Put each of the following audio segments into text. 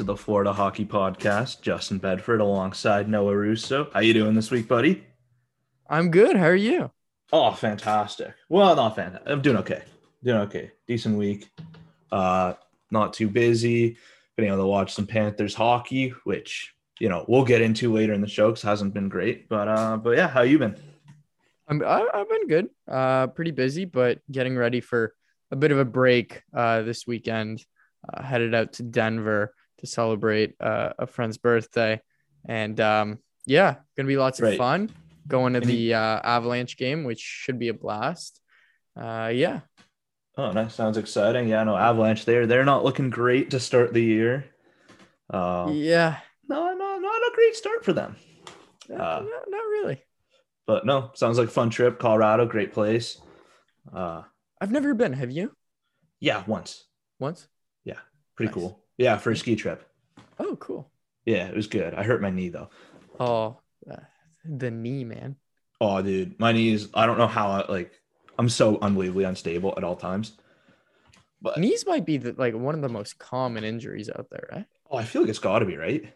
to the Florida Hockey Podcast. Justin Bedford alongside Noah Russo. How you doing this week, buddy? I'm good. How are you? Oh, fantastic. Well, not fantastic. I'm doing okay. Doing okay. Decent week. Uh, not too busy. Been able to watch some Panthers hockey, which you know we'll get into later in the show because hasn't been great. But uh, but yeah, how you been? I'm I, I've been good. Uh, pretty busy, but getting ready for a bit of a break. Uh, this weekend, uh, headed out to Denver to celebrate uh, a friend's birthday, and um, yeah, gonna be lots of Right. fun. Going to the uh, Avalanche game, which should be a blast. Uh, yeah, Oh, that sounds exciting. Yeah, no, Avalanche. They're they're not looking great to start the year. Uh, yeah, no, no, not a great start for them. Uh, Uh, not, not really. But no, sounds like fun trip. Colorado, great place. Uh, I've never been. Have you? yeah, once. Once? Yeah, pretty Nice. cool. Yeah, for a ski trip. Oh, cool. Yeah, it was good. I hurt my knee though. Oh, uh, the knee, man. Oh, dude, my knees. I don't know how. I, like, I'm so unbelievably unstable at all times. But Knees might be the, like one of the most common injuries out there, right? oh, I feel like it's got to be right.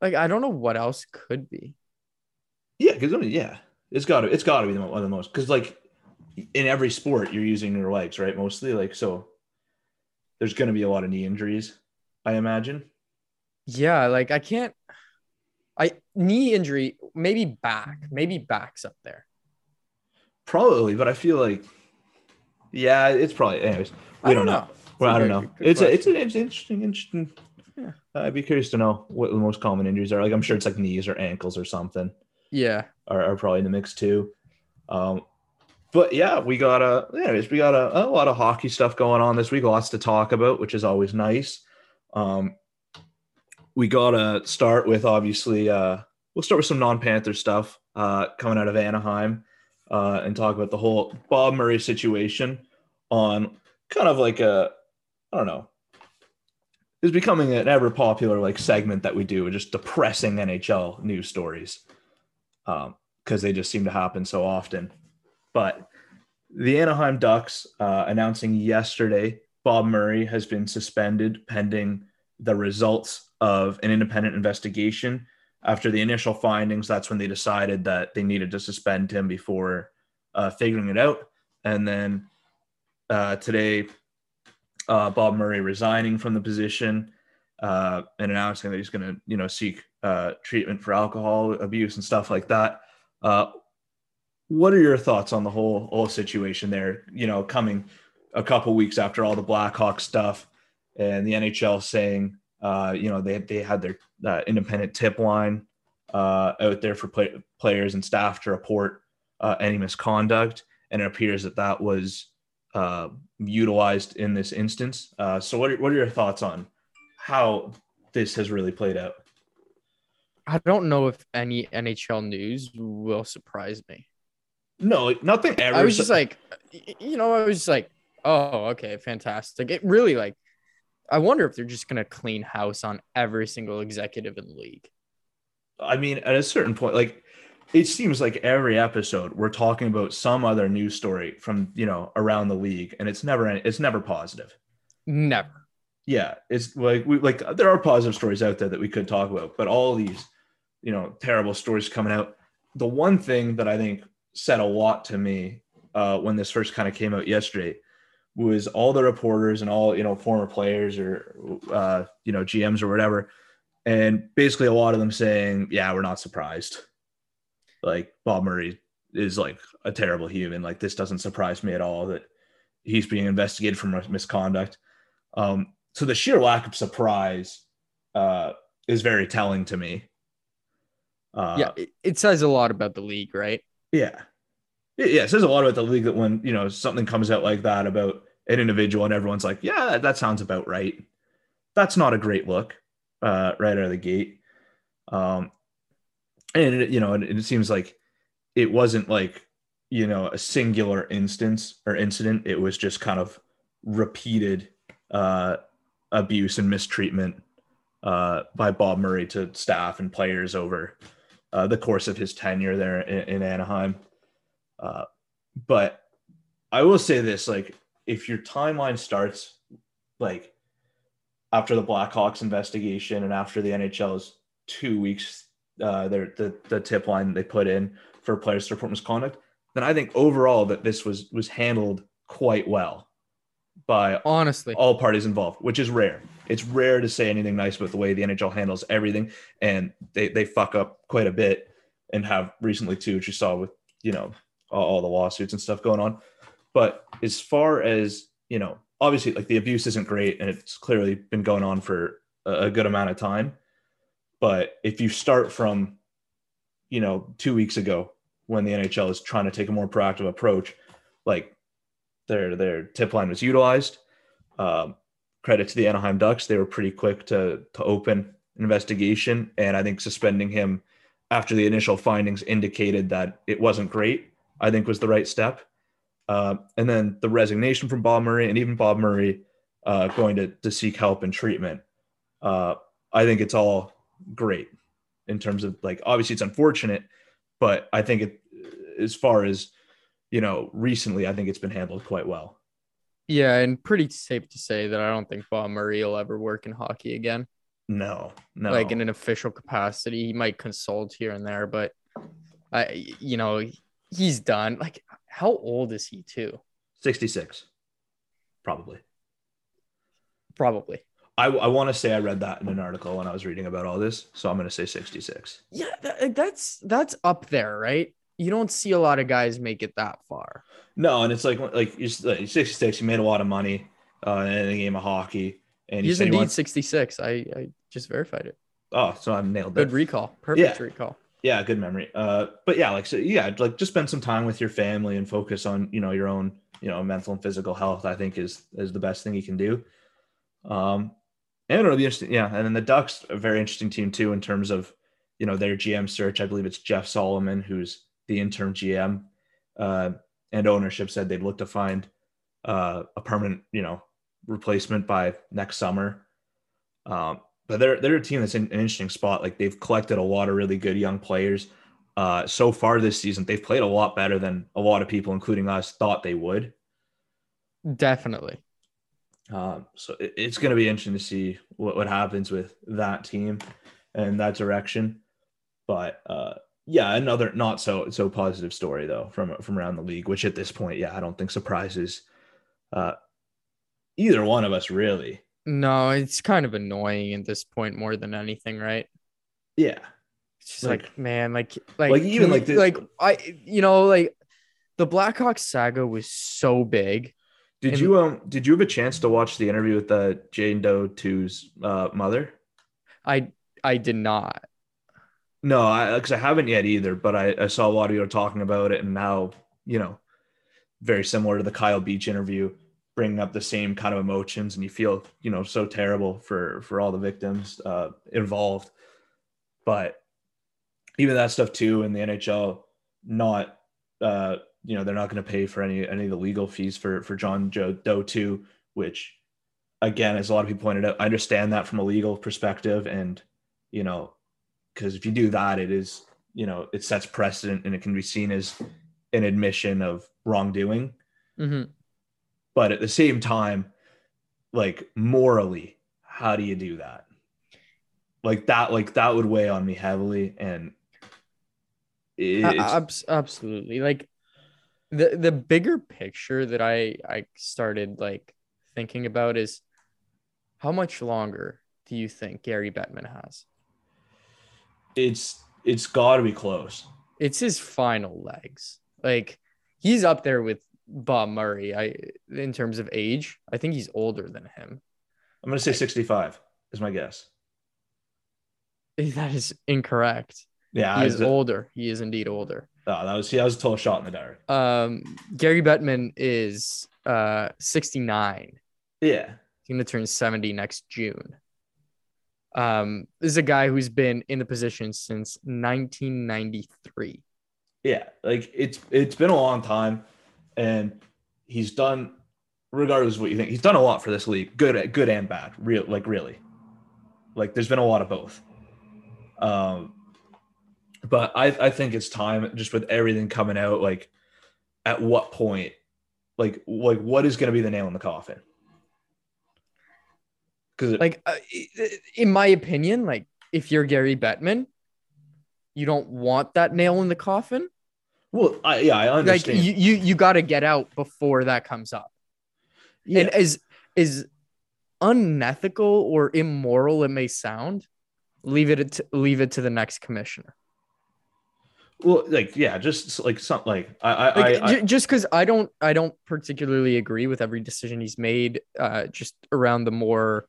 Like I don't know what else could be. Yeah, because I mean, yeah, it's got to. It's got to be the, one of the most. Because like in every sport, you're using your legs, right? Mostly, like so. There's going to be a lot of knee injuries, I imagine. Yeah, like I can't. I knee injury, maybe back, maybe backs up there. Probably, but I feel like, yeah, it's probably. Anyways, we I don't know. Well, I don't know. good- It's a, it's an it's interesting, interesting. Yeah. I'd be curious to know what the most common injuries are. Like, I'm sure it's like knees or ankles or something Yeah, are, are probably in the mix too. Um, but yeah, we got a, anyways, we got a, a lot of hockey stuff going on this week. Lots to talk about, which is always nice. Um, we got to start with obviously, uh, we'll start with some non-Panther stuff uh, coming out of Anaheim uh, and talk about the whole Bob Murray situation on kind of like a, I don't know, is becoming an ever popular like segment that we do, just depressing NHL news stories, because they just seem to happen so often. But the Anaheim Ducks uh, announcing yesterday Bob Murray has been suspended pending the results of an independent investigation. After the initial findings, that's when they decided that they needed to suspend him before uh, figuring it out. And then uh, today, uh, Bob Murray resigning from the position uh, and announcing that he's going to, you know, seek uh, treatment for alcohol abuse and stuff like that. Uh, what are your thoughts on the whole whole situation there? You know, coming a couple weeks after all the Blackhawk stuff and the NHL saying, uh, you know, they they had their uh, independent tip line uh, out there for play, players and staff to report uh, any misconduct, and it appears that that was uh, utilized in this instance. Uh, so, what are, what are your thoughts on how this has really played out? I don't know if any NHL news will surprise me. No, nothing ever. I was just like, you know, I was just like, oh, okay, fantastic. It really like, I wonder if they're just gonna clean house on every single executive in the league. I mean, at a certain point, like it seems like every episode we're talking about some other news story from you know around the league, and it's never it's never positive. Never. Yeah, it's like we like there are positive stories out there that we could talk about, but all these you know terrible stories coming out. The one thing that I think said a lot to me uh, when this first kind of came out yesterday was all the reporters and all you know former players or uh, you know GMs or whatever, and basically a lot of them saying, "Yeah, we're not surprised." Like Bob Murray is like a terrible human. Like this doesn't surprise me at all that he's being investigated for misconduct. Um, so the sheer lack of surprise uh, is very telling to me. Uh, yeah, it, it says a lot about the league, right? Yeah, yeah, it says a lot about the league that when you know something comes out like that about an individual and everyone's like, yeah, that sounds about right. That's not a great look, uh, right out of the gate. Um, and it, you know, it, it seems like it wasn't like you know a singular instance or incident. It was just kind of repeated uh, abuse and mistreatment uh, by Bob Murray to staff and players over uh, the course of his tenure there in, in Anaheim. Uh, but I will say this: like, if your timeline starts like after the Blackhawks investigation and after the NHL's two weeks, uh, their the the tip line they put in for players to report misconduct, then I think overall that this was was handled quite well by honestly all parties involved, which is rare. It's rare to say anything nice about the way the NHL handles everything, and they they fuck up quite a bit and have recently too, which you saw with you know all the lawsuits and stuff going on. But as far as, you know, obviously like the abuse isn't great and it's clearly been going on for a good amount of time. But if you start from, you know, two weeks ago when the NHL is trying to take a more proactive approach, like their their tip line was utilized. Um, credit to the Anaheim Ducks, they were pretty quick to to open an investigation, and I think suspending him after the initial findings indicated that it wasn't great. I think was the right step. Uh, and then the resignation from Bob Murray and even Bob Murray uh, going to, to seek help and treatment. Uh, I think it's all great in terms of like, obviously it's unfortunate, but I think it, as far as, you know, recently, I think it's been handled quite well. Yeah. And pretty safe to say that I don't think Bob Murray will ever work in hockey again. No, no. Like in an official capacity, he might consult here and there, but I, you know, he's done. Like, how old is he too? 66, probably. Probably. I, I want to say I read that in an article when I was reading about all this, so I'm going to say 66. Yeah, that, that's that's up there, right? You don't see a lot of guys make it that far. No, and it's like like you're, 66. You made a lot of money uh, in the game of hockey, and he's indeed he wants... 66. I I just verified it. Oh, so I'm nailed it. Good recall. Perfect yeah. recall. Yeah, good memory. Uh, but yeah, like so, yeah, like just spend some time with your family and focus on you know your own you know mental and physical health. I think is is the best thing you can do. Um, and it'll be interesting. Yeah, and then the Ducks, a very interesting team too in terms of you know their GM search. I believe it's Jeff Solomon who's the interim GM, uh, and ownership said they'd look to find uh, a permanent you know replacement by next summer. Um, but they're they're a team that's in an interesting spot. Like they've collected a lot of really good young players. Uh, so far this season, they've played a lot better than a lot of people, including us, thought they would. Definitely. Um, so it, it's going to be interesting to see what, what happens with that team and that direction. But uh, yeah, another not so so positive story though from from around the league, which at this point, yeah, I don't think surprises uh, either one of us really. No, it's kind of annoying at this point more than anything, right? Yeah. It's just like, like man, like like, like even like this- like I you know, like the Blackhawks saga was so big. Did and- you um did you have a chance to watch the interview with the uh, Jane Doe 2's uh, mother? I I did not. No, I because I haven't yet either, but I, I saw a lot of you are talking about it and now, you know, very similar to the Kyle Beach interview bringing up the same kind of emotions and you feel you know so terrible for for all the victims uh, involved. But even that stuff too in the nhl not uh, you know they're not going to pay for any any of the legal fees for for john joe doe too which again as a lot of people pointed out i understand that from a legal perspective and you know because if you do that it is you know it sets precedent and it can be seen as an admission of wrongdoing. Mm-hmm but at the same time like morally how do you do that? Like that like that would weigh on me heavily and absolutely. Like the the bigger picture that i i started like thinking about is how much longer do you think gary bettman has? It's it's got to be close. It's his final legs. Like he's up there with Bob Murray. I in terms of age, I think he's older than him. I'm gonna say 65 is my guess. That is incorrect. Yeah, He I, is older. He is indeed older. oh, that was yeah, that was a total shot in the dark. Um, Gary Bettman is uh 69. Yeah, He's gonna turn 70 next June. Um, this is a guy who's been in the position since 1993. yeah, like it's it's been a long time, and he's done. Regardless of what you think, he's done a lot for this league, good, good and bad. Real, like really, like there's been a lot of both. Um, but I I think it's time, just with everything coming out. Like, at what point, like like what is going to be the nail in the coffin? Because Like, uh, in my opinion, like if you're Gary Bettman, you don't want that nail in the coffin. Well, I, yeah, I Like understand. you, you, you got to get out before that comes up. yeah. And as is unethical or immoral it may sound, leave it to, leave it to the next commissioner. well, like yeah, just like something like I I, Like, I, just because I don't I don't particularly agree with every decision he's made, uh, just around the more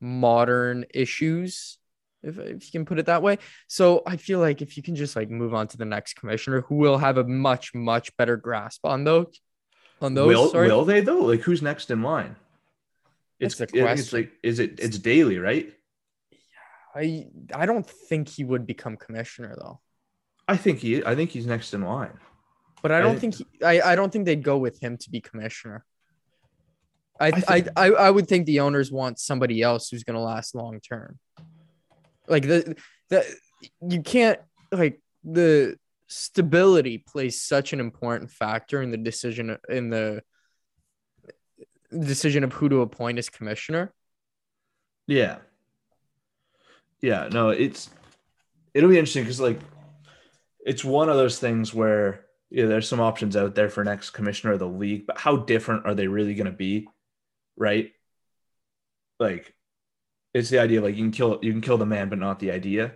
modern issues, if if you can put it that way. So I feel like if you can just like move on to the next commissioner, who will have a much much better grasp on those, on those. will sorry. will they though? Like who's next in line? It's That's the I think it's question. like is it it's Daly right? I I don't think he would become commissioner though. I think he I think he's next in line. But I I don't think- think he, I, I don't think they'd go with him to be commissioner. I I, think- I, I would think the owners want somebody else who's going to last long term. Like the the you can't like the stability plays such an important factor in the decision in the decision of who to appoint as commissioner. Yeah. Yeah, no, it's it'll be interesting because like it's one of those things where yeah, there's some options out there for next commissioner of the league, but how different are they really gonna be? Right? Like it's the idea like you can kill you can kill the man, but not the idea,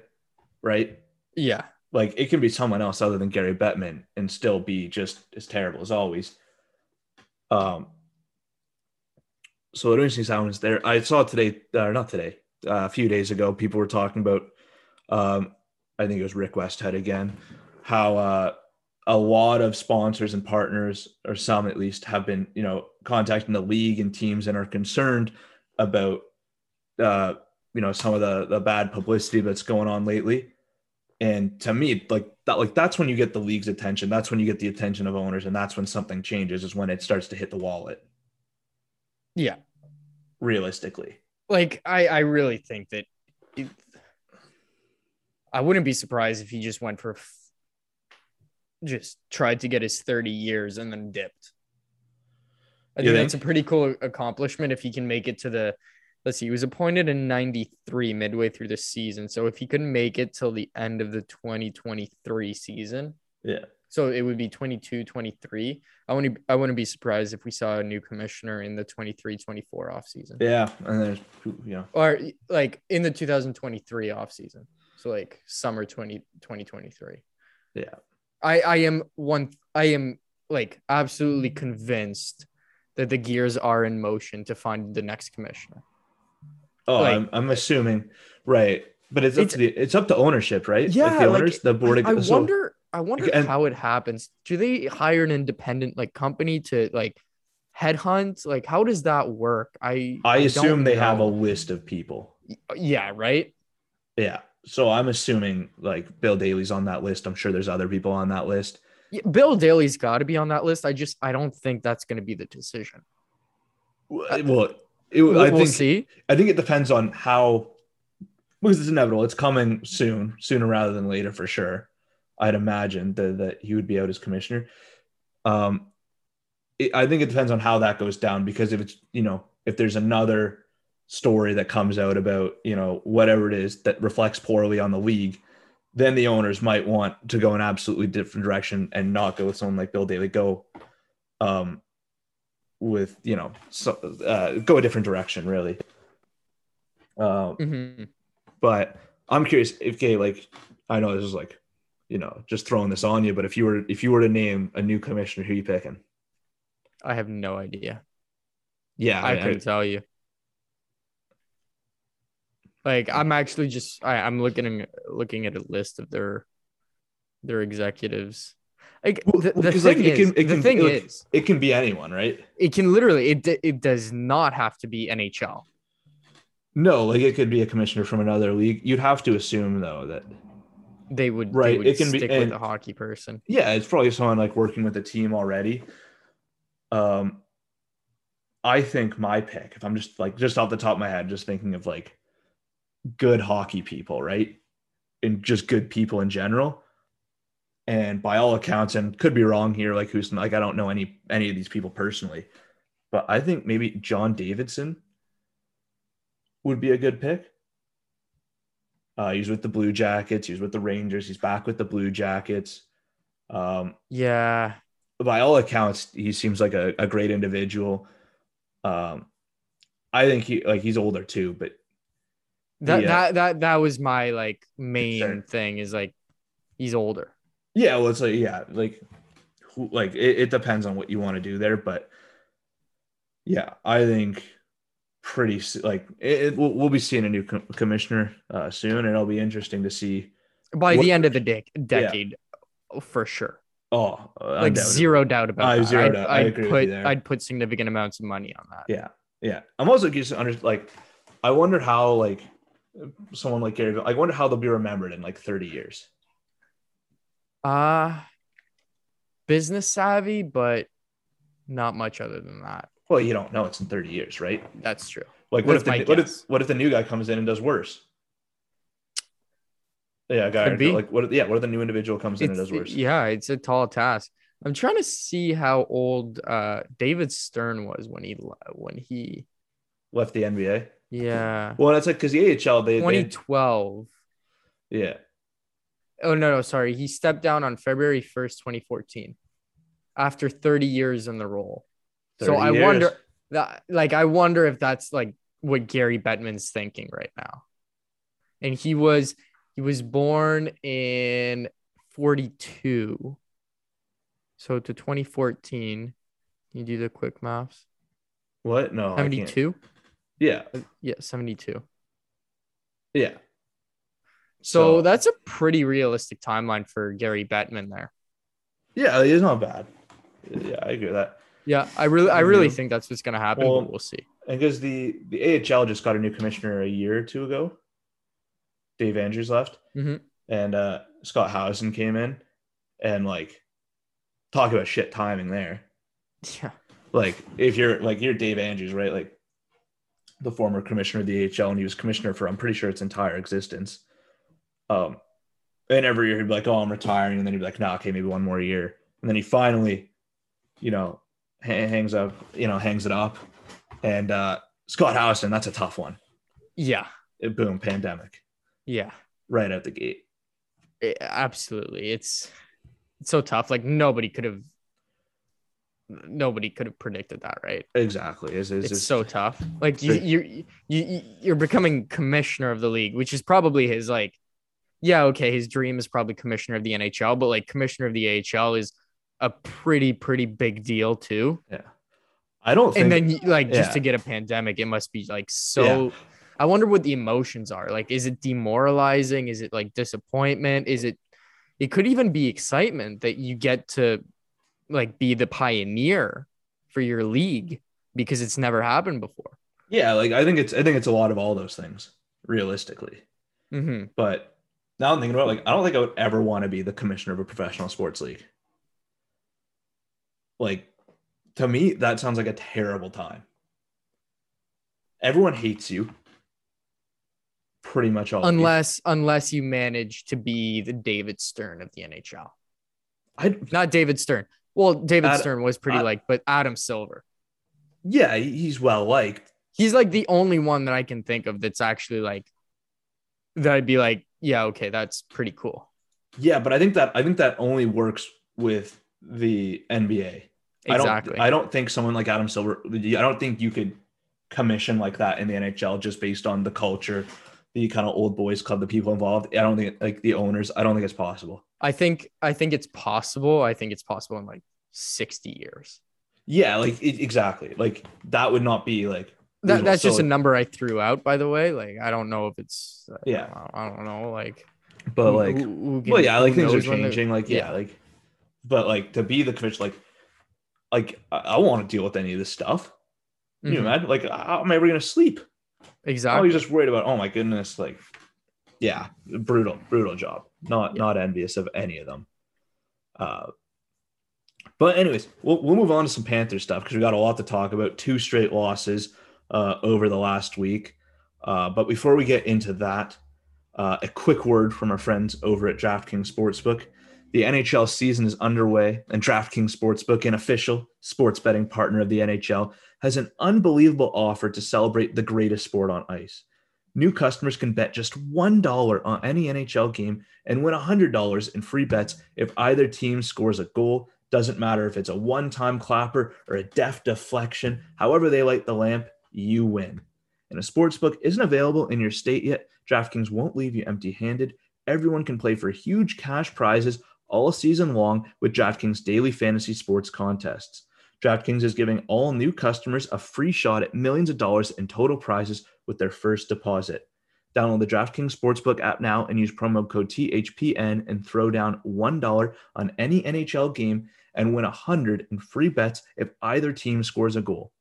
right? Yeah. like it can be someone else other than Gary Bettman and still be just as terrible as always. Um, so it interesting sounds there. I saw today, or not today, uh, a few days ago, people were talking about, um, I think it was Rick Westhead again, how uh, a lot of sponsors and partners, or some at least, have been, you know, contacting the league and teams and are concerned about, uh, you know, some of the the bad publicity that's going on lately. And to me, like that, like that's when you get the league's attention. That's when you get the attention of owners, and that's when something changes. Is when it starts to hit the wallet. Yeah. Realistically, Like I I really think that it, I wouldn't be surprised if he just went for just tried to get his 30 years and then dipped. I You think that's a pretty cool accomplishment if he can make it to the let's see, he was appointed in 93 midway through the season. So if he couldn't make it till the end of the 2023 season, yeah, so it would be 22 23. I wouldn't I wouldn't be surprised if we saw a new commissioner in the 23 24 offseason yeah, and there's you know, or like in the 2023 off season so like summer 20 2023 Yeah. i i am one i am like absolutely convinced that the gears are in motion to find the next commissioner oh, Like- I'm, I'm assuming, right? But it's up It's- to the it's up to ownership, right? like Yeah, the like, owners, the board. i, I so- wonder i wonder and- how it happens do they hire an independent like company to like headhunt like how does that work i I don't assume they have a list of people. yeah right Yeah, so I'm assuming like Bill Daly's on that list. I'm sure there's other people on that list. Yeah, bill daly's got to be on that list i just i don't think that's going to be the decision Well, it, we'll, I we'll think see I think it depends on how because it's inevitable. It's coming soon, sooner rather than later for sure. I'd imagine that, that he would be out as commissioner. Um, it, I think it depends on how that goes down because if it's you know if there's another story that comes out about you know whatever it is that reflects poorly on the league, then the owners might want to go an absolutely different direction and not go with someone like Bill Daly. Go, um, with you know so, uh, go a different direction really. Um, Mhm. but I'm curious if Gay, like, I know this is like, you know, just throwing this on you, but if you were if you were to name a new commissioner, who you picking? I have no idea. Yeah, I I, couldn't tell you. Like I'm actually just I, I'm looking looking at a list of their their executives. Like Well, the, the thing like, it is, can- it the can- thing like, is, It can be anyone, right? it can literally it it does not have to be NHL. No, like it could be a commissioner from another league. You'd have to assume though that They would they Right, would it can be- stick and- with a hockey person. yeah, it's probably someone like working with the team already. Um, I think my pick, if I'm just like just off the top of my head, just thinking of like good hockey people, right? And just good people in general. And by all accounts, and could be wrong here, like who's like I don't know any any of these people personally, but I think maybe John Davidson would be a good pick. Uh, he's with the Blue Jackets. He's with the Rangers. He's back with the Blue Jackets. Um, Yeah, by all accounts, he seems like a, a great individual. Um, I think he like he's older too, but that Yeah. that that that was my like main Concern. thing is like he's older. Yeah, well, it's like yeah, like who, like it, it depends on what you want to do there, but yeah, I think pretty like it, it- we'll, we'll be seeing a new com- commissioner uh, soon, and it'll be interesting to see. By What- the end of the dec- decade, for sure. Oh, Like zero doubt about I that. I'd, doubt. I'd put. I'd put significant amounts of money on that. Yeah, yeah. I'm also curious to under like, I wonder how like someone like Gary, I wonder how they'll be remembered in like 30 years. Uh business savvy, but not much other than that. Well, you don't know it's in 30 years, right? That's true. Like, what That's if the what if what if the new guy comes in and does worse? Yeah, guy. Like, what? Yeah, what if the new individual comes in and does worse? yeah, it's a tall task. I'm trying to see how old uh David Stern was when he when he Left the NBA. yeah Well, that's like because the AHL they, they 2012. yeah Oh no, no, sorry. He stepped down on February 1st, 2014, after 30 years in the role. So I years. wonder that, like, I wonder if that's like what Gary Bettman's thinking right now. And he was he was born in 42. So to 2014, you do the quick maths. what? No, 72. Yeah, Yeah, 72. yeah. So, So- that's a pretty realistic timeline for Gary Bettman there. Yeah, it's not bad. Yeah, I agree with that. Yeah, I really, I really Yeah. think that's what's gonna happen. Well, but we'll see. And because the the AHL just got a new commissioner a year or two ago. Dave Andrews left, Mhm. and uh, Scott Howson came in, and like, talk about shit timing there. Yeah, Like, if you're like you're Dave Andrews, right? Like, the former commissioner of the AHL, and he was commissioner for I'm pretty sure its entire existence. Um, and every year he'd be like, "Oh, I'm retiring," and then he'd be like, "No, okay, maybe one more year," and then he finally, you know, ha- hangs up, you know, hangs it up, and uh, Scott Howson, that's a tough one. yeah, It, boom, pandemic yeah. right out the gate. It- absolutely. It's it's so tough. Like nobody could have, nobody could have predicted that, right? Exactly. It's, it's, It's so tough. Like you, you, you, you're becoming commissioner of the league, which is probably his like, yeah, okay, his dream is probably commissioner of the NHL, but like commissioner of the AHL is a pretty, pretty big deal too. Yeah, I don't think. and then like just yeah. to get a pandemic it must be like so i wonder what the emotions are like is it demoralizing is it like disappointment is it it could even be excitement that you get to like be the pioneer for your league because it's never happened before yeah, like I think it's I think it's a lot of all those things realistically. hmm But now I'm thinking about it, like I don't think I would ever want to be the commissioner of a professional sports league. Like to me, that sounds like a terrible time. Everyone hates you. Pretty much all. unless unless you manage to be the david stern of the nhl I not david stern well david stern was pretty like but adam silver yeah, he's well liked. he's like the only one that I can think of that's actually like that I'd be like, yeah, okay, that's pretty cool. Yeah, but I think that I think that only works with the NBA. Exactly. I don't I don't think someone like Adam Silver I don't think you could commission like that in the NHL just based on the culture, the kind of old boys club, the people involved. I don't think like the owners, I don't think it's possible. I think I think it's possible. I think it's possible in like 60 years. Yeah, like it, exactly. Like that would not be like That, that's just a number I threw out, by the way. Like I don't know if it's uh, Yeah. I don't know. Like but who- like who- who well yeah like things are knows when the- changing like yeah, yeah. like but like to be the commissioner like like i, I want to deal with any of this stuff Can you imagine like how am i ever gonna sleep exactly. oh you're just worried about oh my goodness like yeah brutal brutal job not Yeah. not envious of any of them uh but anyways we'll, we'll move on to some panther stuff because we got a lot to talk about two straight losses uh over the last week uh but before we get into that uh, a quick word from our friends over at DraftKings Sportsbook. The NHL season is underway, and DraftKings Sportsbook, an official sports betting partner of the NHL, has an unbelievable offer to celebrate the greatest sport on ice. New customers can bet just $1 on any NHL game and win $100 in free bets if either team scores a goal. Doesn't matter if it's a one time clapper or a deft deflection, however, they light the lamp, you win. And a sportsbook isn't available in your state yet. DraftKings won't leave you empty handed. Everyone can play for huge cash prizes all season long with DraftKings daily fantasy sports contests. DraftKings is giving all new customers a free shot at millions of dollars in total prizes with their first deposit. Download the DraftKings Sportsbook app now and use promo code THPN and throw down $1 on any NHL game and win 100 in free bets if either team scores a goal.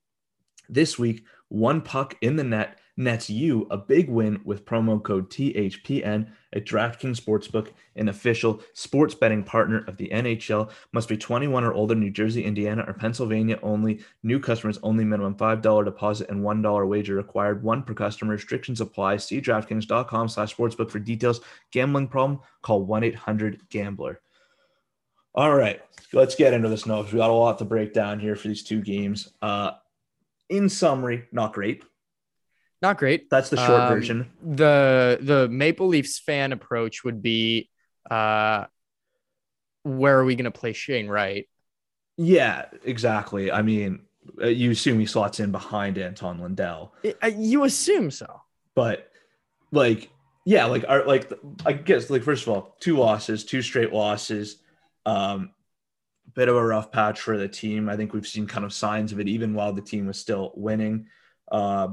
This week, one puck in the net nets you a big win with promo code THPN at DraftKings Sportsbook, an official sports betting partner of the NHL. Must be 21 or older, New Jersey, Indiana, or Pennsylvania only. New customers only. Minimum $5 deposit and $1 wager required. One per customer. Restrictions apply. See DraftKings.com slash sportsbook for details. Gambling problem? Call 1-800-GAMBLER. All right, let's get into this notes. We got a lot to break down here for these two games. Uh, in summary, not great. Not great. That's the short Um, version. the the Maple Leafs fan approach would be uh where are we going to play Shane Wright? Yeah, exactly. I mean, uh, you assume he slots in behind Anton Lundell, I- I- you assume so. but like, yeah, like, are like, I guess, like, first of all, two losses, two straight losses. Um, bit of a rough patch for the team. I think we've seen kind of signs of it, even while the team was still winning. Uh,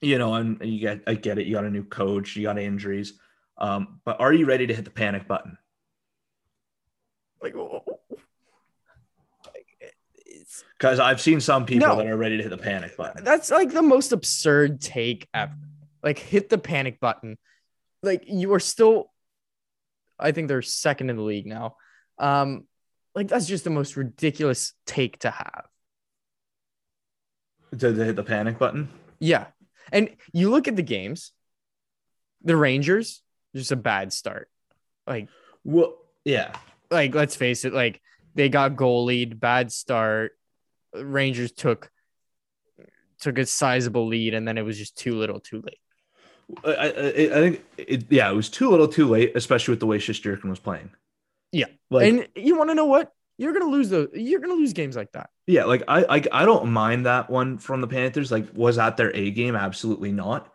you know, and you get, I get it. You got a new coach, you got injuries. Um, but are you ready to hit the panic button? Like Because I've seen some people No. that are ready to hit the panic button. that's like the most absurd take ever. Like hit the panic button. Like you are still I think they're second in the league now. Um like that's just the most ridiculous take to have. to, to hit the panic button. Yeah. And you look at the games, the Rangers, just a bad start. Like, Well, yeah, like let's face it, like they got goalied, bad start. Rangers took took a sizable lead, and then it was just too little, too late. I, I, I think it, yeah, it was too little, too late, especially with the way Shesterkin was playing. Yeah. like and you want to know what? You're gonna lose the you're gonna lose games like that. yeah, like I, I I don't mind that one from the Panthers. Like, was that their A game? Absolutely not.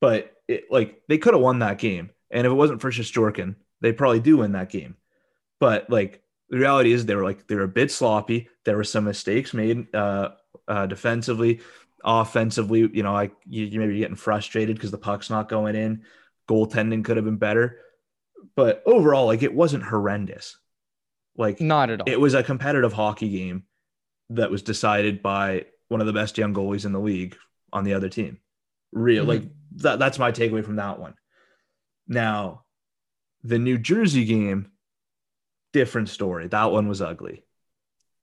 But it, like they could have won that game, and if it wasn't for Shesterkin, they probably do win that game. But like the reality is, they were like they were a bit sloppy. There were some mistakes made uh, uh, defensively, offensively. You know, like you, you maybe getting frustrated because the puck's not going in. Goaltending could have been better, but overall, like it wasn't horrendous. Like Not at all. it was a competitive hockey game that was decided by one of the best young goalies in the league on the other team. Real Mhm. like that that's my takeaway from that one. Now, the New Jersey game, different story. That one was ugly.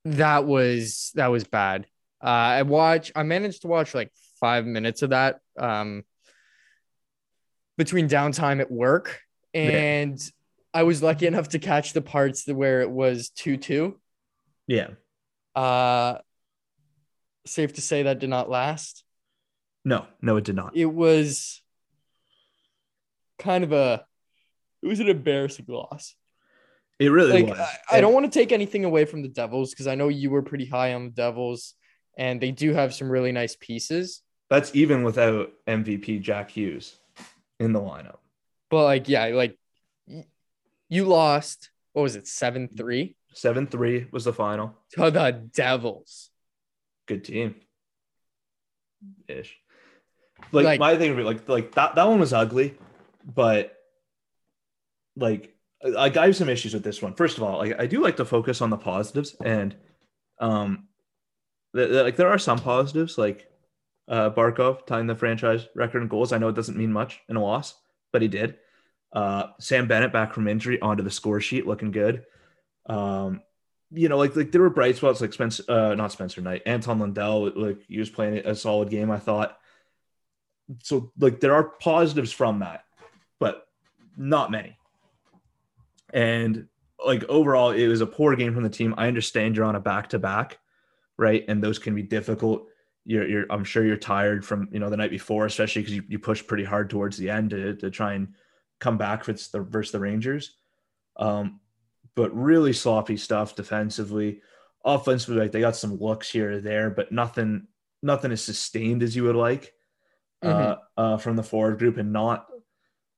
that was that was bad. Uh, I watch. I managed to watch like five minutes of that um, between downtime at work, Yeah. and I was lucky enough to catch the parts where it was two two. Yeah. Uh, safe to say that did not last. No, no, it did not. It was kind of a. It was an embarrassing loss. It really like was. I, I don't want to take anything away from the Devils because I know you were pretty high on the Devils, and they do have some really nice pieces. That's even without MVP Jack Hughes in the lineup. But like, yeah, like you lost. What was it? Seven three 7 3 was the final. to the Devils. Good team. ish. Like, Like- my thing, would be like like that that one was ugly, but like like I have some issues with this one. First of all, like I do like to focus on the positives, and um, th- th- like there are some positives, like uh Barkov tying the franchise record in goals. I know it doesn't mean much in a loss, but he did. Uh, Sam Bennett back from injury onto the score sheet, looking good. Um, you know, like like there were bright spots like Spencer, uh, not Spencer Knight, Anton Lundell, like he was playing a solid game, I thought. So like there are positives from that, but not many. And like overall, it was a poor game from the team. I understand you're on a back to back, right? And those can be difficult. You're, you're I'm sure you're tired from you know the night before, especially because you, you pushed pretty hard towards the end to, to try and come back for the versus the Rangers. Um, but really sloppy stuff defensively. Offensively, like they got some looks here or there, but nothing nothing as sustained as you would like uh, uh, from the forward group, and not.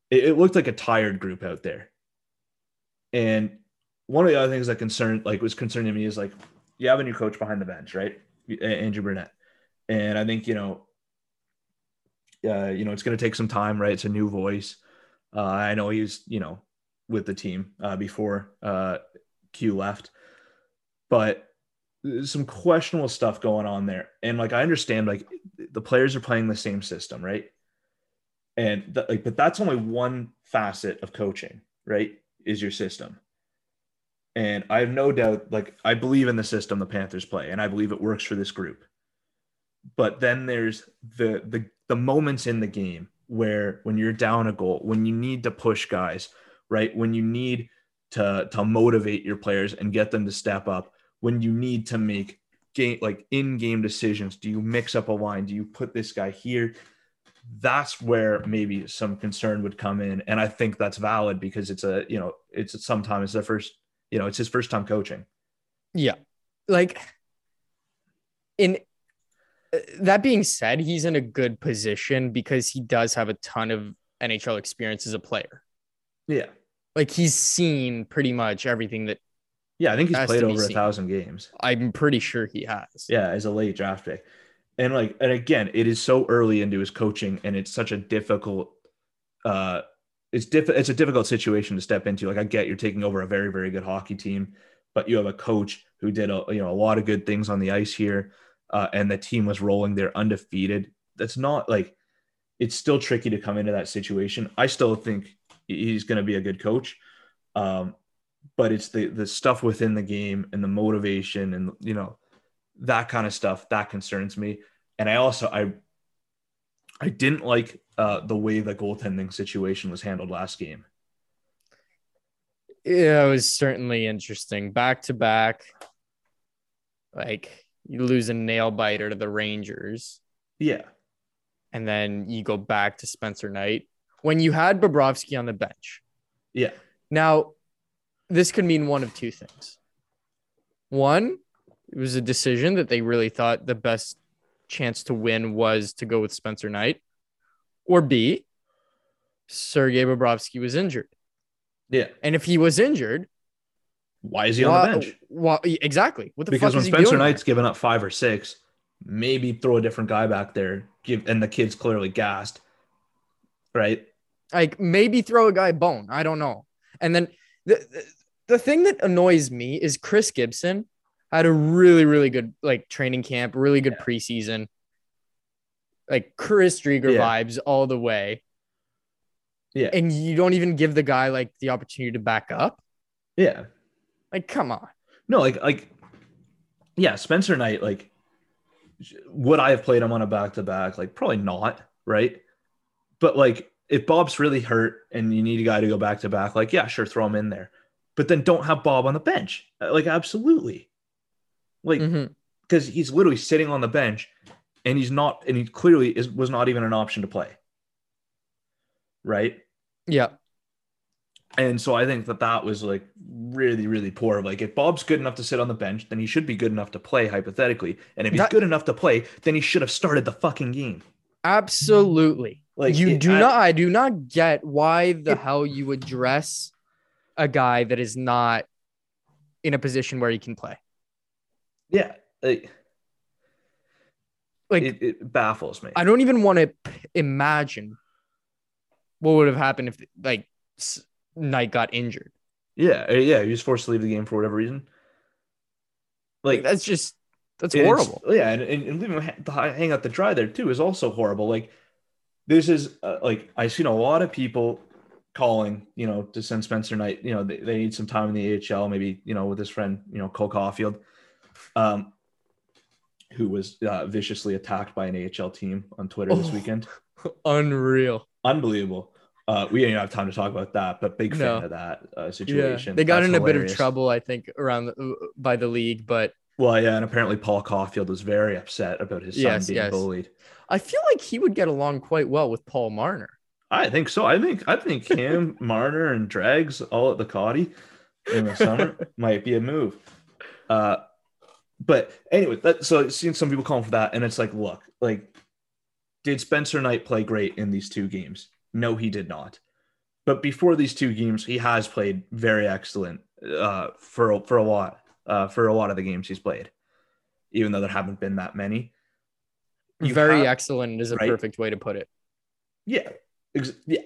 It, it looked like a tired group out there. And one of the other things that concerned, like, was concerning me is like you have a new coach behind the bench, right, Andrew Brunette, and I think you know, uh, you know, it's going to take some time, right? It's a new voice. Uh, I know he's you know, with the team uh, before uh, Q left, but some questionable stuff going on there. And like I understand, like the players are playing the same system, right? And like, but that's only one facet of coaching, right? Is your system. And I have no doubt, like I believe in the system the Panthers play, and I believe it works for this group. But then there's the the the moments in the game where when you're down a goal, when you need to push guys, right? When you need to to motivate your players and get them to step up, when you need to make game like in-game decisions. Do you mix up a line? Do you put this guy here? That's where maybe some concern would come in. And I think that's valid because it's a, you know, it's sometimes the first, you know, it's his first time coaching. Yeah. Like in that being said, he's in a good position because he does have a ton of NHL experience as a player. Yeah. Like he's seen pretty much everything that Yeah. I think he's played over a thousand games. I'm pretty sure he has. Yeah, as a late draft pick. And like, and again, it is so early into his coaching, and it's such a difficult, uh, it's diff- it's a difficult situation to step into. Like, I get you're taking over a very, very good hockey team, but you have a coach who did a you know a lot of good things on the ice here, uh, and the team was rolling. They're undefeated. That's not like it's still tricky to come into that situation. I still think he's going to be a good coach. Um, but it's the the stuff within the game and the motivation and you know that kind of stuff that concerns me and i also i i didn't like uh the way the goaltending situation was handled last game Yeah, it was certainly interesting. Back to back, like you lose a nail biter to the Rangers, yeah and then you go back to Spencer Knight when you had Bobrovsky on the bench. yeah Now, this could mean one of two things. One, it was a decision that they really thought the best chance to win was to go with Spencer Knight. Or B, Sergei Bobrovsky was injured. yeah And if he was injured, why is he on the bench exactly. What the because fuck when is he spencer knight's given up five or six maybe throw a different guy back there give and the kid's clearly gassed right like maybe throw a guy bone. I don't know. And then the, the the thing that annoys me is Chris Gibson had a really really good like training camp, really good preseason. Like Chris Driedger Yeah. vibes all the way. Yeah. And you don't even give the guy like the opportunity to back up. yeah Like come on. No, like like yeah, Spencer Knight, like would I have played him on a back to back? Like probably not, right? But like if Bob's really hurt and you need a guy to go back to back, like yeah, sure, throw him in there. But then don't have Bob on the bench. Uh, Like absolutely. Like because he's literally sitting on the bench and he's not and he clearly is was not even an option to play. Right? Yeah. And so I think that that was like really, really poor. Like, if Bob's good enough to sit on the bench, then he should be good enough to play, hypothetically. And if he's That- good enough to play, then he should have started the fucking game. Absolutely. Like, you it- do I- not I do not get why the It- hell you would dress a guy that is not in a position where he can play. Yeah. Like, Like it, it baffles me. I don't even want to p- imagine what would have happened if like Knight got injured. yeah, uh, yeah, he was forced to leave the game for whatever reason. Like that's just that's horrible. Yeah, and, and, leaving him ha- to hi- hang out to dry there too is also horrible. Like this is uh, like I've seen a lot of people calling, you know, to send Spencer Knight. You know, they, they need some time in the AHL, maybe you know with his friend, you know, Cole Caufield, um, who was uh, viciously attacked by an AHL team on Twitter this Oh. weekend. Unreal. Unbelievable. Uh, we didn't have time to talk about that, but big fan No. of that uh, Yeah, situation. they got That's in a bit of trouble, I think, around the, by the league. But Well, yeah, and apparently Paul Caufield was very upset about his son Yes, being yes. bullied. I feel like he would get along quite well with Paul Marner. I think so. I think I think him, Marner, and Dregs all at the Cotty in the summer might be a move. Uh, but anyway, that, so I've seen some people calling for that, and it's like, look, like, did Spencer Knight play great in these two games? No, he did not. But before these two games, he has played very excellent uh, for for a lot uh, for a lot of the games he's played, even though there haven't been that many. You Very have- excellent is a right? perfect way to put it. Yeah, ex- yeah.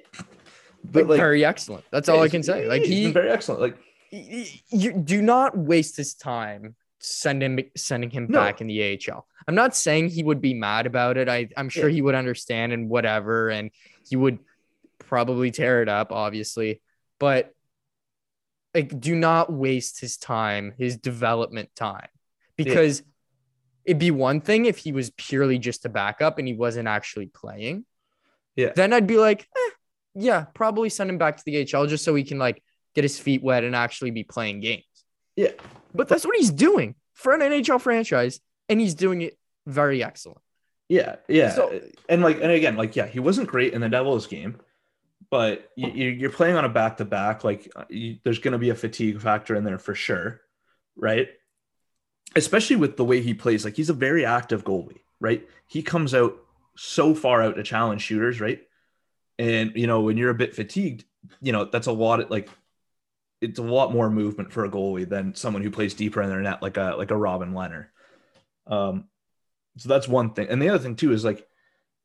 Like, very excellent. That's all I can say. Like he's he, been very excellent. Like you do not waste his time send him sending him No. back in the AHL. I'm not saying he would be mad about it. I, I'm sure Yeah. he would understand and whatever, and he would probably tear it up, obviously. But like, do not waste his time, his development time, because it'd be one thing if he was purely just a backup and he wasn't actually playing. Yeah. Then I'd be like, eh, yeah, probably send him back to the HL just so he can like get his feet wet and actually be playing games. Yeah. But that's what he's doing for an NHL franchise, and he's doing it very excellent. Yeah, yeah, So- and like, and again, like, yeah, he wasn't great in the Devils game, but you, you're playing on a back to back. Like, uh, you, there's going to be a fatigue factor in there for sure, right? Especially with the way he plays. Like, he's a very active goalie, right? He comes out so far out to challenge shooters, right? And you know, when you're a bit fatigued, you know, that's a lot. Of, like, it's a lot more movement for a goalie than someone who plays deeper in their net, like a like a Robin Lehner. Um, so that's one thing. And the other thing too is like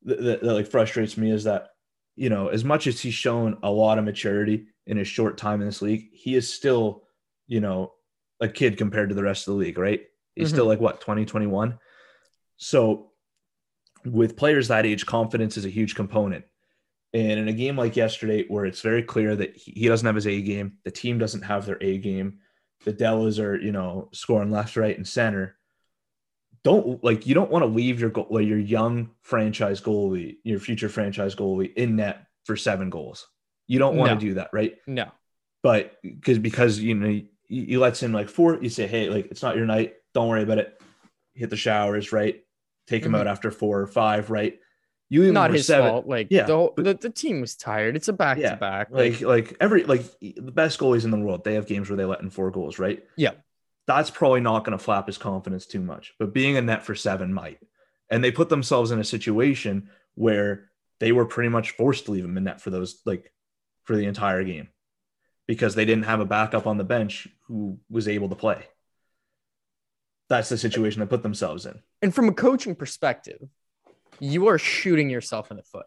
that, that, that like frustrates me is that you know as much as he's shown a lot of maturity in his short time in this league, he is still you know a kid compared to the rest of the league, right? He's Mhm. still like what 2021. so with players that age, confidence is a huge component. And in a game like yesterday, where it's very clear that he doesn't have his A game, the team doesn't have their A game, the Devils are, you know, scoring left, right, and center. Don't like you don't want to leave your goal, like your young franchise goalie, your future franchise goalie in net for seven goals. You don't want No. to do that, right? No. But because because you know you, you let in like four, you say, hey, like it's not your night. Don't worry about it. Hit the showers, right? Take him Mhm. out after four or five, right? You Not his seven. fault. Like Yeah, the, whole- but- the the team was tired. It's a back to back. like like every like the best goalies in the world they have games where they let in four goals right Yeah. That's probably not going to flap his confidence too much but being a net for seven might and they put themselves in a situation where they were pretty much forced to leave him in net for those like for the entire game because they didn't have a backup on the bench who was able to play that's the situation they put themselves in and from a coaching perspective, you are shooting yourself in the foot.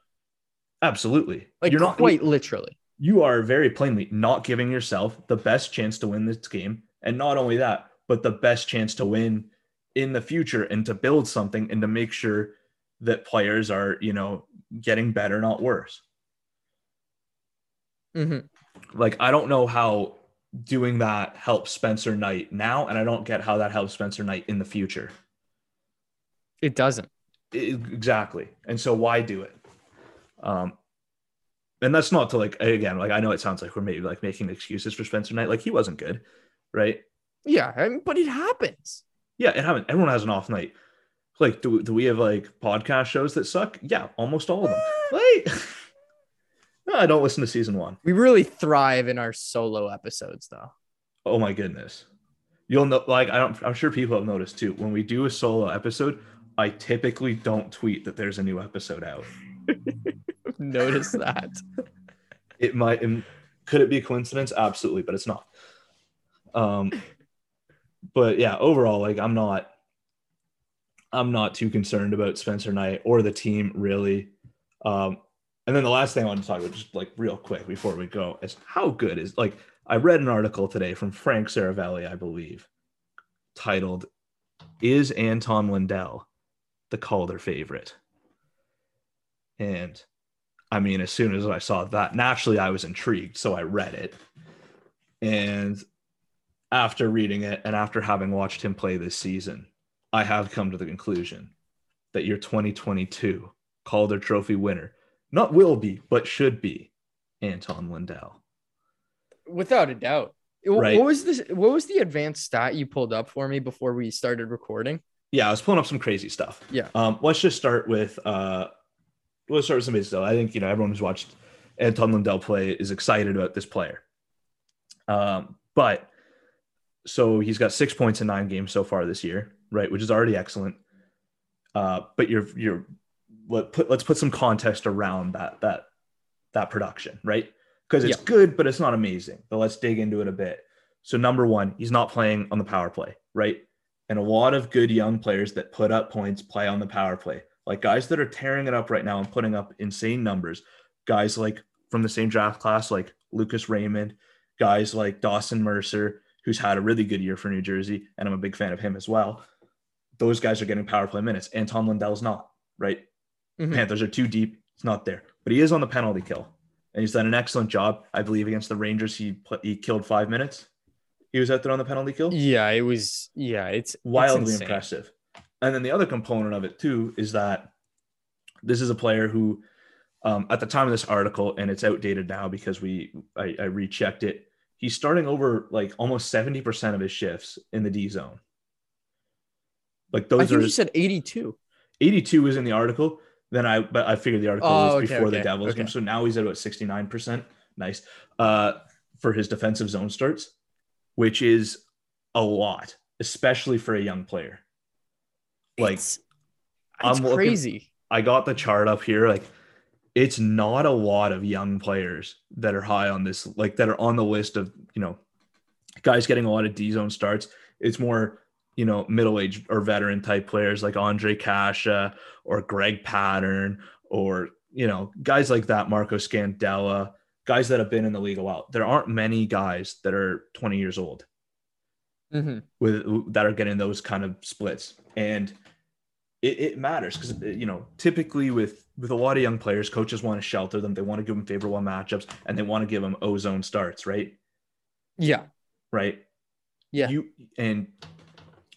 absolutely Like you're not quite literally. you are very plainly not giving yourself the best chance to win this game. And not only that, but the best chance to win in the future and to build something and to make sure that players are, you know, getting better, not worse. Mhm. Like, I don't know how doing that helps Spencer Knight now, and I don't get how that helps Spencer Knight in the future. It doesn't. I- exactly. And so why do it? Um, and that's not to like again, like I know it sounds like we're maybe like making excuses for Spencer Knight. Like he wasn't good, right? Yeah, I mean, but it happens. Yeah, it happened. Everyone has an off night. Like, do, do we have like podcast shows that suck? Yeah, almost all of them. Like, no, I don't listen to season one. We really thrive in our solo episodes, though. Oh my goodness. You'll know, like, I don't, I'm sure people have noticed too. When we do a solo episode, I typically don't tweet that there's a new episode out. Notice that. It might, could it be a coincidence? Absolutely, but it's not. Um, but yeah, overall, like, I'm not, I'm not too concerned about Spencer Knight or the team really. Um, and then the last thing I want to talk about, just like real quick before we go, is how good is like I read an article today from Frank Seravalli, I believe, titled "Is Anton Lundell the Calder favorite?" And I mean, as soon as I saw that, naturally I was intrigued, so I read it. And after reading it and after having watched him play this season, I have come to the conclusion that your 2022 Calder Trophy winner not will be, but should be Anton Lundell. Without a doubt. Right. What was this? What was the advanced stat you pulled up for me before we started recording? Yeah, I was pulling up some crazy stuff. Yeah. Um, let's just start with uh let's start with some basic stuff. I think you know everyone who's watched Anton Lundell play is excited about this player. Um, but so he's got six points in nine games so far this year, right? Which is already excellent. Uh, but you're you're let put let's put some context around that that that production, right? Because it's Yeah. good, but it's not amazing. But let's dig into it a bit. So number one, he's not playing on the power play, right? And a lot of good young players that put up points play on the power play. Like guys that are tearing it up right now and putting up insane numbers. Guys like from the same draft class, like Lucas Raymond, guys like Dawson Mercer, who's had a really good year for New Jersey, and I'm a big fan of him as well. Those guys are getting power play minutes. Anton Lundell's not, right? Mhm. Panthers are too deep. It's not there, but he is on the penalty kill, and he's done an excellent job. I believe against the Rangers, he pl- he killed five minutes. He was out there on the penalty kill. Yeah, it was. Yeah, it's it's Wildly insane. impressive. And then the other component of it too is that this is a player who, um, at the time of this article, and it's outdated now because we I, I rechecked it. He's starting over like almost seventy percent of his shifts in the D zone. Like I those think are you said 82. 82 is in the article. Then I but I figured the article Oh, was okay, before the Devils okay. game. So now he's at about 69%. Nice. Uh for his defensive zone starts, which is a lot, especially for a young player. Like it's, I'm it's looking- crazy. I got the chart up here. Like it's not a lot of young players that are high on this, like that are on the list of, you know, guys getting a lot of D zone starts. It's more, you know, middle aged or veteran type players like Andre Kasha or Greg Pateryn or, you know, guys like that, Marco Scandella, guys that have been in the league a while. There aren't many guys that are 20 years old Mhm. with that are getting those kind of splits and it, it matters because you know typically with with a lot of young players coaches want to shelter them. They want to give them favorable matchups and they want to give them ozone starts right? Yeah. right? Yeah. you and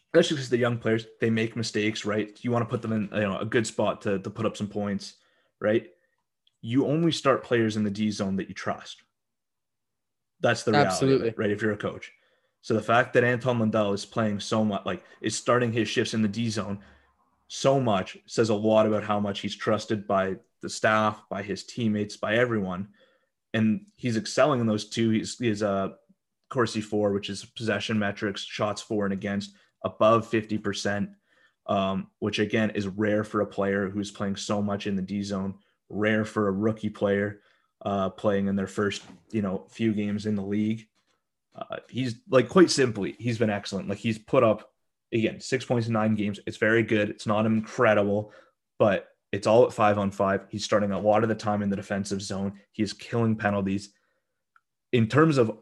especially because the young players they make mistakes right? You want to put them in you know a good spot to, to put up some points right? You only start players in the d zone that you trust. That's the reality Absolutely. right if you're a coach. So the fact that anton lundell is playing so much like is starting his shifts in the d zone so much says a lot about how much he's trusted by the staff by his teammates by everyone and he's excelling in those two he's he's uh Corsi for, which is possession metrics, shots for and against, above 50%, um, which again is rare for a player who's playing so much in the D zone, rare for a rookie player uh, playing in their first, you know, few games in the league. Uh, he's like quite simply, he's been excellent. Like he's put up again six points in nine games. It's very good. It's not incredible, but it's all at five on five. He's starting a lot of the time in the defensive zone. He is killing penalties. In terms of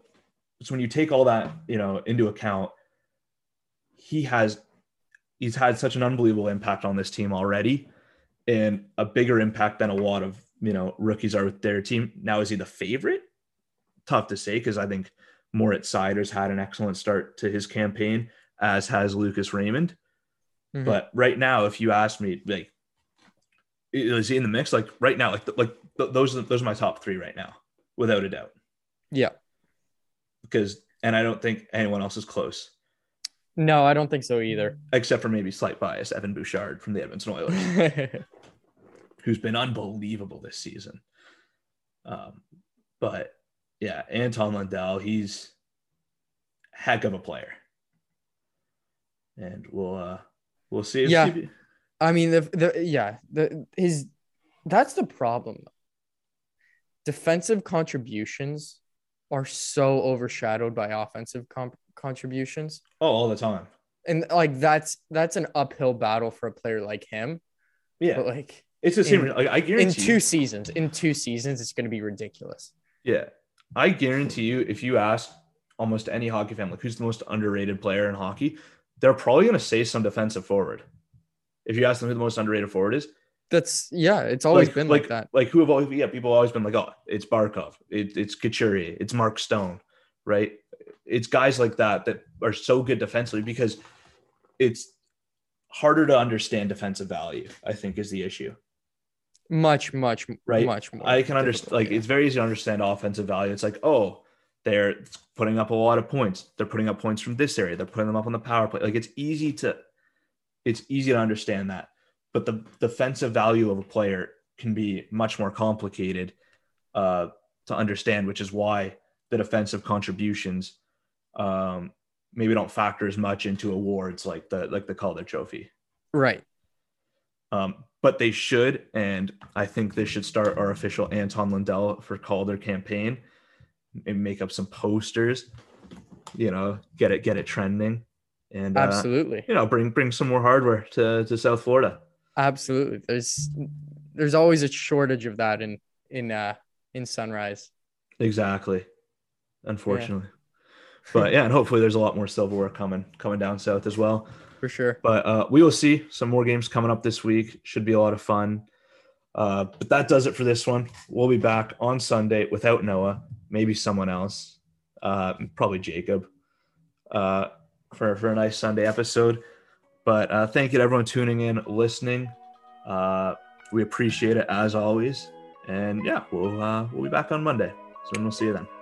so when you take all that you know into account he has he's had such an unbelievable impact on this team already and a bigger impact than a lot of you know rookies are with their team now is he the favorite tough to say because i think moritz seider's had an excellent start to his campaign as has lucas raymond Mhm. but right now if you ask me like is he in the mix like right now like like th- those are those are my top three right now without a doubt Yeah. because and I don't think anyone else is close No, I don't think so either. except for maybe slight bias Evan Bouchard from the Edmonton Oilers who's been unbelievable this season. Um, but yeah, Anton Lundell, he's a heck of a player, and we'll uh, we'll see. If, Yeah. if- I mean, the, the yeah, the his that's the problem. Defensive contributions are so overshadowed by offensive comp- contributions. oh, all the time. and like that's that's an uphill battle for a player like him. Yeah, But like it's the same. in- like, I in two you, seasons, in two seasons, it's going to be ridiculous. yeah, I guarantee you, if you ask almost any hockey fan, like who's the most underrated player in hockey, they're probably going to say some defensive forward. If you ask them who the most underrated forward is, That's yeah, it's always been like, that. Like who have always yeah, people have always been like, oh, it's Barkov, it, it's Couturier, it's Mark Stone, right? It's guys like that that are so good defensively because it's harder to understand defensive value. I think is the issue, Much, much, right? much more. I can understand like yeah. it's very easy to understand offensive value. It's like oh, they're putting up a lot of points. They're putting up points from this area. They're putting them up on the power play. Like it's easy to it's easy to understand that. But the defensive value of a player can be much more complicated uh, to understand, which is why the defensive contributions um, maybe don't factor as much into awards like the like the Calder Trophy. right. Um, but they should, and I think they should start our official Anton Lundell for Calder campaign and make up some posters. You know, get it get it trending, and uh, Absolutely. you know bring bring some more hardware to to South Florida. Absolutely. There's there's always a shortage of that in in uh in Sunrise. Exactly. Unfortunately. But yeah, and hopefully there's a lot more silverware coming coming down south as well. For sure. But uh, we will see some more games coming up this week. Should be a lot of fun. Uh, but that does it for this one. We'll be back on Sunday without Noah, maybe someone else, uh, probably Jacob, uh, for for a nice Sunday episode. But uh, thank you to everyone tuning in, listening. Uh, we appreciate it as always. And yeah, we'll uh, we'll be back on Monday. So we'll see you then.